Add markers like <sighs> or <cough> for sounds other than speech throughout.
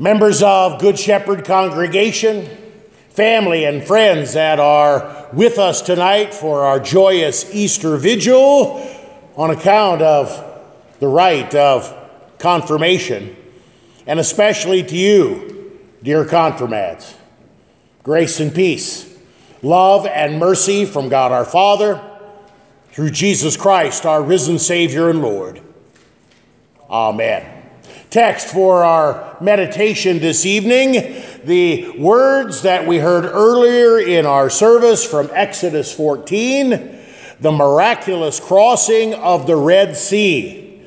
members of Good Shepherd congregation, family, and friends that are with us tonight for our joyous Easter vigil on account of the rite of confirmation, and especially to you, dear confirmands. Grace and peace, love and mercy from God our Father, through Jesus Christ, our risen Savior and Lord. Amen. Text for our meditation this evening the words that we heard earlier in our service from Exodus 14, the miraculous crossing of the Red Sea.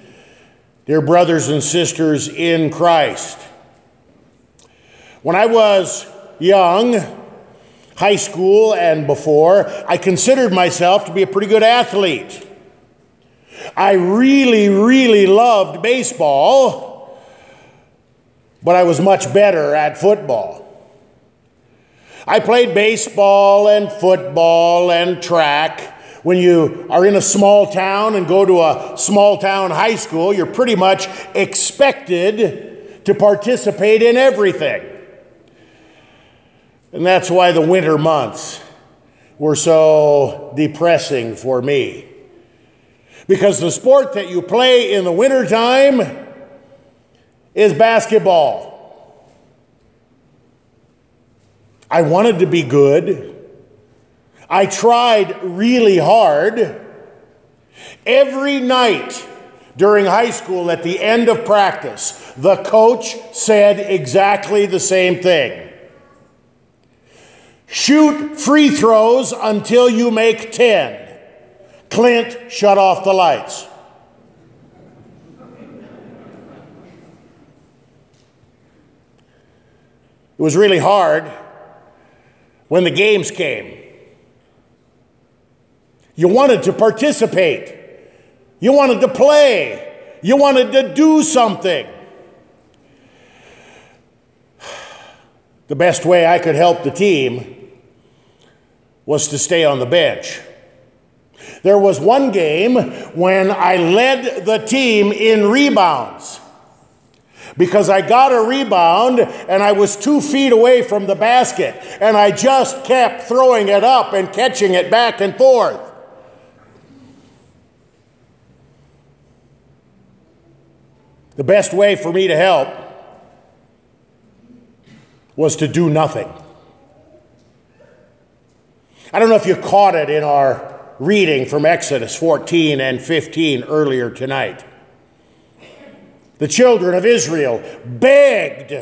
Dear brothers and sisters in Christ, when I was young, high school and before, I considered myself to be a pretty good athlete. I really, really loved baseball but I was much better at football. I played baseball and football and track. When you are in a small town and go to a small town high school, you're pretty much expected to participate in everything. And that's why the winter months were so depressing for me. Because the sport that you play in the wintertime is basketball. I wanted to be good. I tried really hard. Every night during high school, at the end of practice, the coach said exactly the same thing Shoot free throws until you make 10. Clint, shut off the lights. Was really hard when the games came. You wanted to participate, you wanted to play, you wanted to do something. <sighs> The best way I could help the team was to stay on the bench. There was one game when I led the team in rebounds because I got a rebound and I was two feet away from the basket and I just kept throwing it up and catching it back and forth. The best way for me to help was to do nothing. I don't know if you caught it in our reading from Exodus 14 and 15 earlier tonight the children of Israel begged,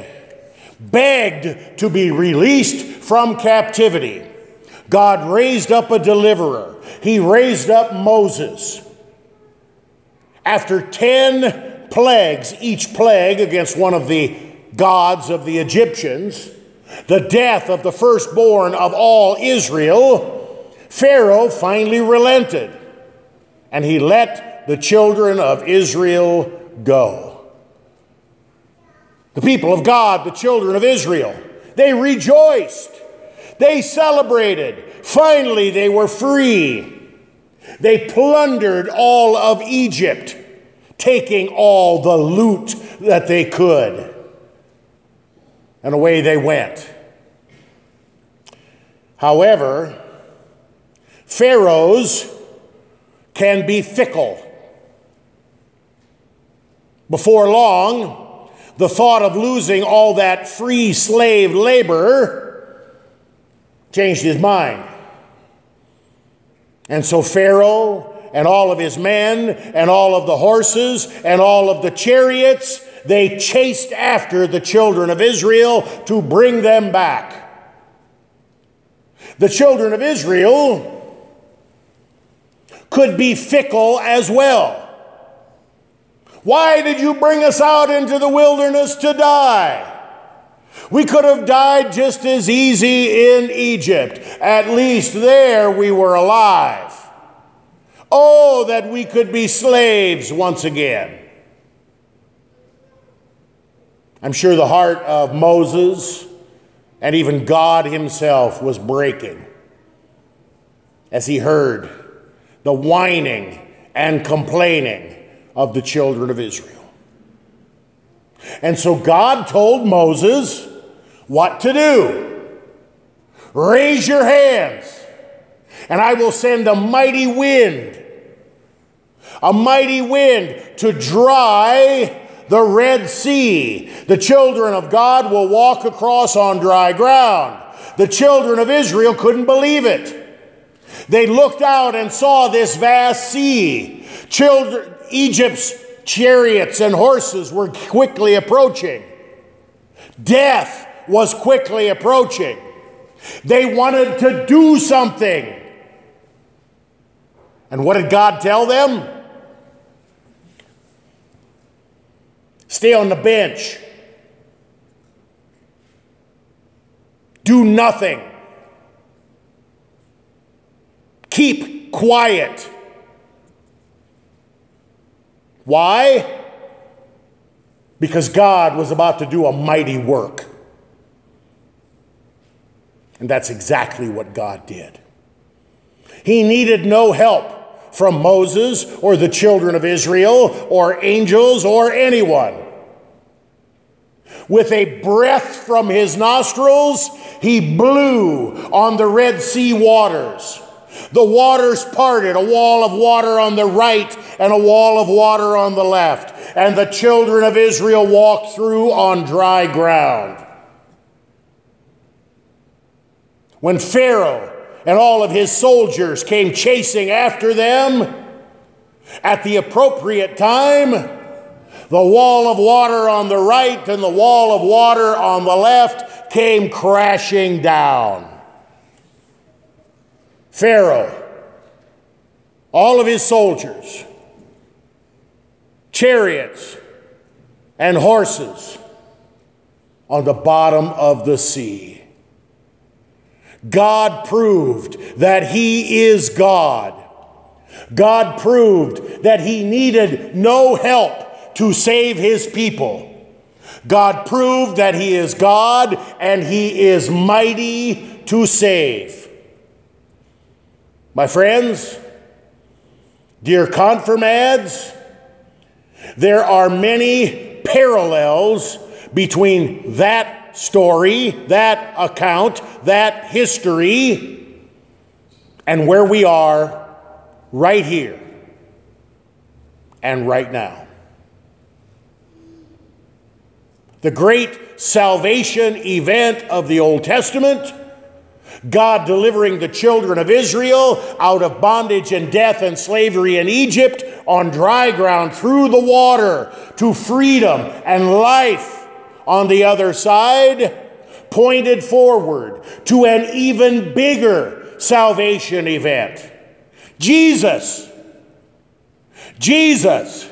begged to be released from captivity. God raised up a deliverer. He raised up Moses. After 10 plagues, each plague against one of the gods of the Egyptians, the death of the firstborn of all Israel, Pharaoh finally relented and he let the children of Israel go. The people of God, the children of Israel, they rejoiced. They celebrated. Finally, they were free. They plundered all of Egypt, taking all the loot that they could. And away they went. However, pharaohs can be fickle. Before long, the thought of losing all that free slave labor changed his mind. And so Pharaoh and all of his men and all of the horses and all of the chariots, they chased after the children of Israel to bring them back. The children of Israel could be fickle as well. Why did you bring us out into the wilderness to die? We could have died just as easy in Egypt. At least there we were alive. Oh, that we could be slaves once again. I'm sure the heart of Moses and even God Himself was breaking as He heard the whining and complaining of the children of Israel. And so God told Moses what to do raise your hands, and I will send a mighty wind, a mighty wind to dry the Red Sea. The children of God will walk across on dry ground. The children of Israel couldn't believe it. They looked out and saw this vast sea. Children, Egypt's chariots and horses were quickly approaching. Death was quickly approaching. They wanted to do something. And what did God tell them? Stay on the bench. Do nothing. Keep quiet. Why? Because God was about to do a mighty work. And that's exactly what God did. He needed no help from Moses or the children of Israel or angels or anyone. With a breath from his nostrils, he blew on the Red Sea waters. The waters parted, a wall of water on the right and a wall of water on the left. And the children of Israel walked through on dry ground. When Pharaoh and all of his soldiers came chasing after them, at the appropriate time, the wall of water on the right and the wall of water on the left came crashing down. Pharaoh, all of his soldiers, chariots, and horses on the bottom of the sea. God proved that He is God. God proved that He needed no help to save His people. God proved that He is God and He is mighty to save. My friends, dear confirmands, there are many parallels between that story, that account, that history, and where we are right here and right now. The great salvation event of the Old Testament God delivering the children of Israel out of bondage and death and slavery in Egypt on dry ground through the water to freedom and life on the other side, pointed forward to an even bigger salvation event. Jesus. Jesus.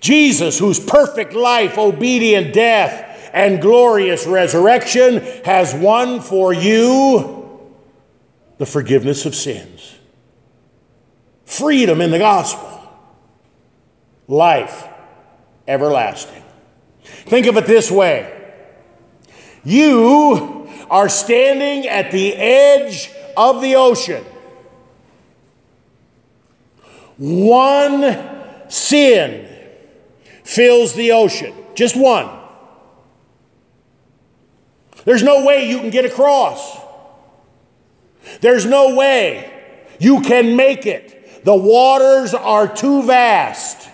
Jesus, whose perfect life, obedient death, and glorious resurrection has won for you the forgiveness of sins, freedom in the gospel, life everlasting. Think of it this way you are standing at the edge of the ocean. One sin fills the ocean, just one. There's no way you can get across. There's no way you can make it. The waters are too vast.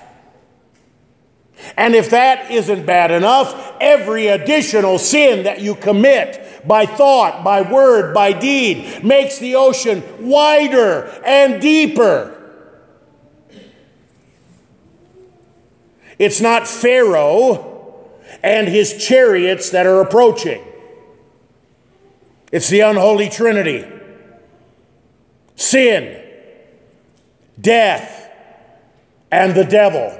And if that isn't bad enough, every additional sin that you commit by thought, by word, by deed makes the ocean wider and deeper. It's not Pharaoh and his chariots that are approaching. It's the unholy trinity sin, death, and the devil.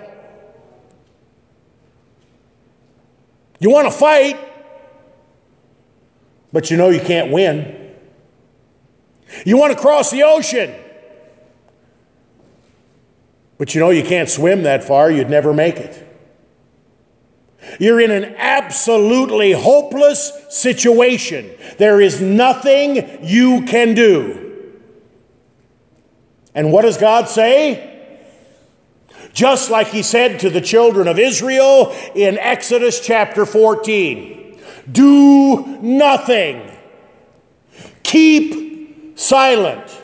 You want to fight, but you know you can't win. You want to cross the ocean, but you know you can't swim that far, you'd never make it. You're in an absolutely hopeless situation. There is nothing you can do. And what does God say? Just like he said to the children of Israel in Exodus chapter 14 do nothing, keep silent.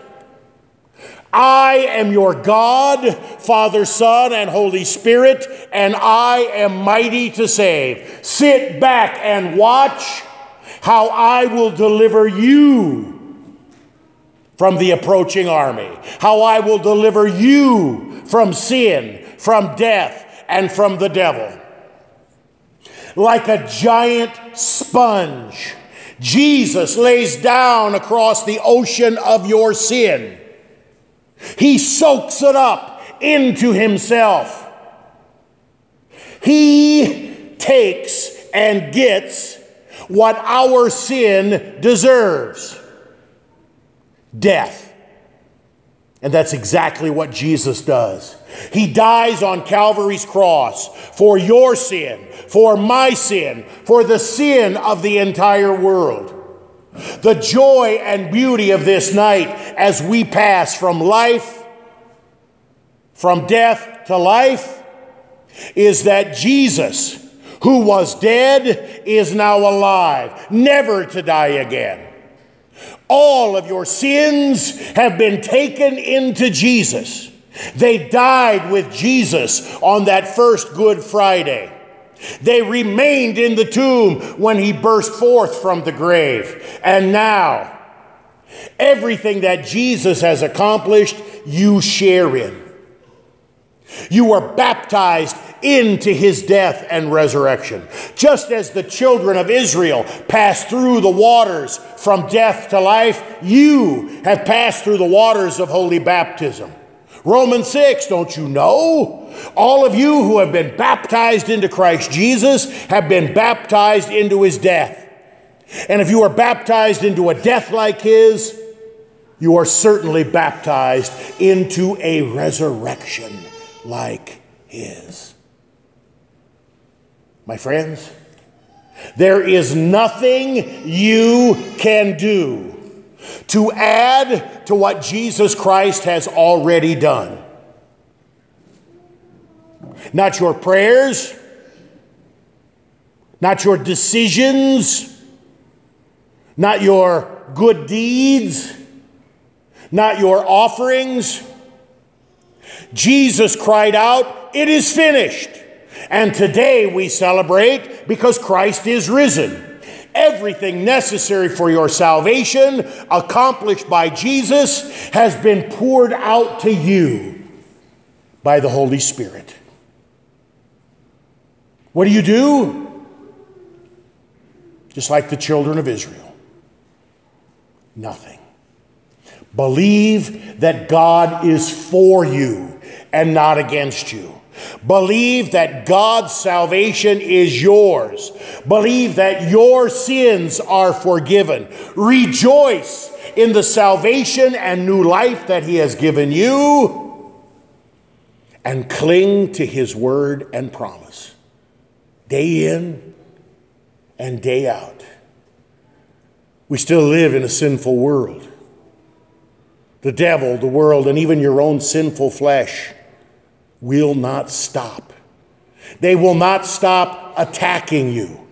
I am your God, Father, Son, and Holy Spirit, and I am mighty to save. Sit back and watch how I will deliver you from the approaching army, how I will deliver you from sin, from death, and from the devil. Like a giant sponge, Jesus lays down across the ocean of your sin. He soaks it up into himself. He takes and gets what our sin deserves death. And that's exactly what Jesus does. He dies on Calvary's cross for your sin, for my sin, for the sin of the entire world. The joy and beauty of this night as we pass from life, from death to life, is that Jesus, who was dead, is now alive, never to die again. All of your sins have been taken into Jesus. They died with Jesus on that first Good Friday. They remained in the tomb when he burst forth from the grave. And now, everything that Jesus has accomplished, you share in. You were baptized into his death and resurrection. Just as the children of Israel passed through the waters from death to life, you have passed through the waters of holy baptism. Romans 6, don't you know? All of you who have been baptized into Christ Jesus have been baptized into his death. And if you are baptized into a death like his, you are certainly baptized into a resurrection like his. My friends, there is nothing you can do to add to what Jesus Christ has already done. Not your prayers, not your decisions, not your good deeds, not your offerings. Jesus cried out, It is finished. And today we celebrate because Christ is risen. Everything necessary for your salvation, accomplished by Jesus, has been poured out to you by the Holy Spirit. What do you do? Just like the children of Israel nothing. Believe that God is for you and not against you. Believe that God's salvation is yours. Believe that your sins are forgiven. Rejoice in the salvation and new life that He has given you. And cling to His word and promise, day in and day out. We still live in a sinful world. The devil, the world, and even your own sinful flesh will not stop. They will not stop attacking you.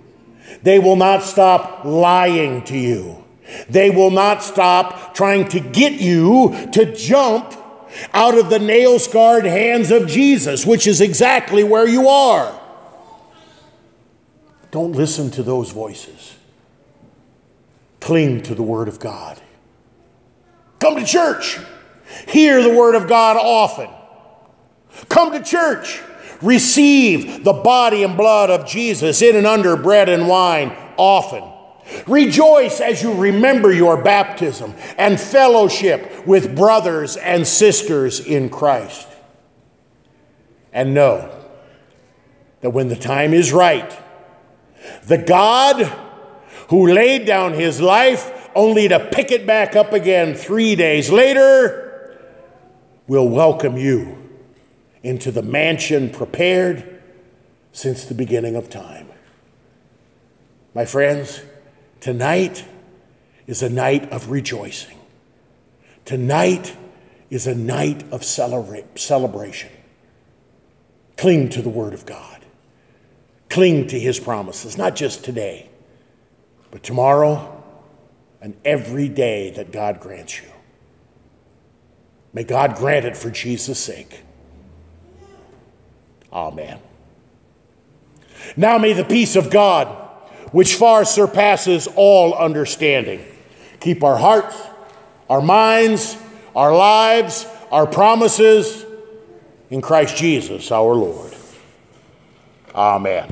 They will not stop lying to you. They will not stop trying to get you to jump out of the nail scarred hands of Jesus, which is exactly where you are. Don't listen to those voices. Cling to the Word of God. Come to church. Hear the Word of God often. Come to church. Receive the body and blood of Jesus in and under bread and wine often. Rejoice as you remember your baptism and fellowship with brothers and sisters in Christ. And know that when the time is right, the God who laid down his life only to pick it back up again three days later will welcome you into the mansion prepared since the beginning of time. My friends, tonight is a night of rejoicing. Tonight is a night of celebra- celebration. Cling to the Word of God. Cling to His promises, not just today, but tomorrow and every day that God grants you. May God grant it for Jesus' sake. Amen. Now may the peace of God, which far surpasses all understanding, keep our hearts, our minds, our lives, our promises in Christ Jesus our Lord. Amen.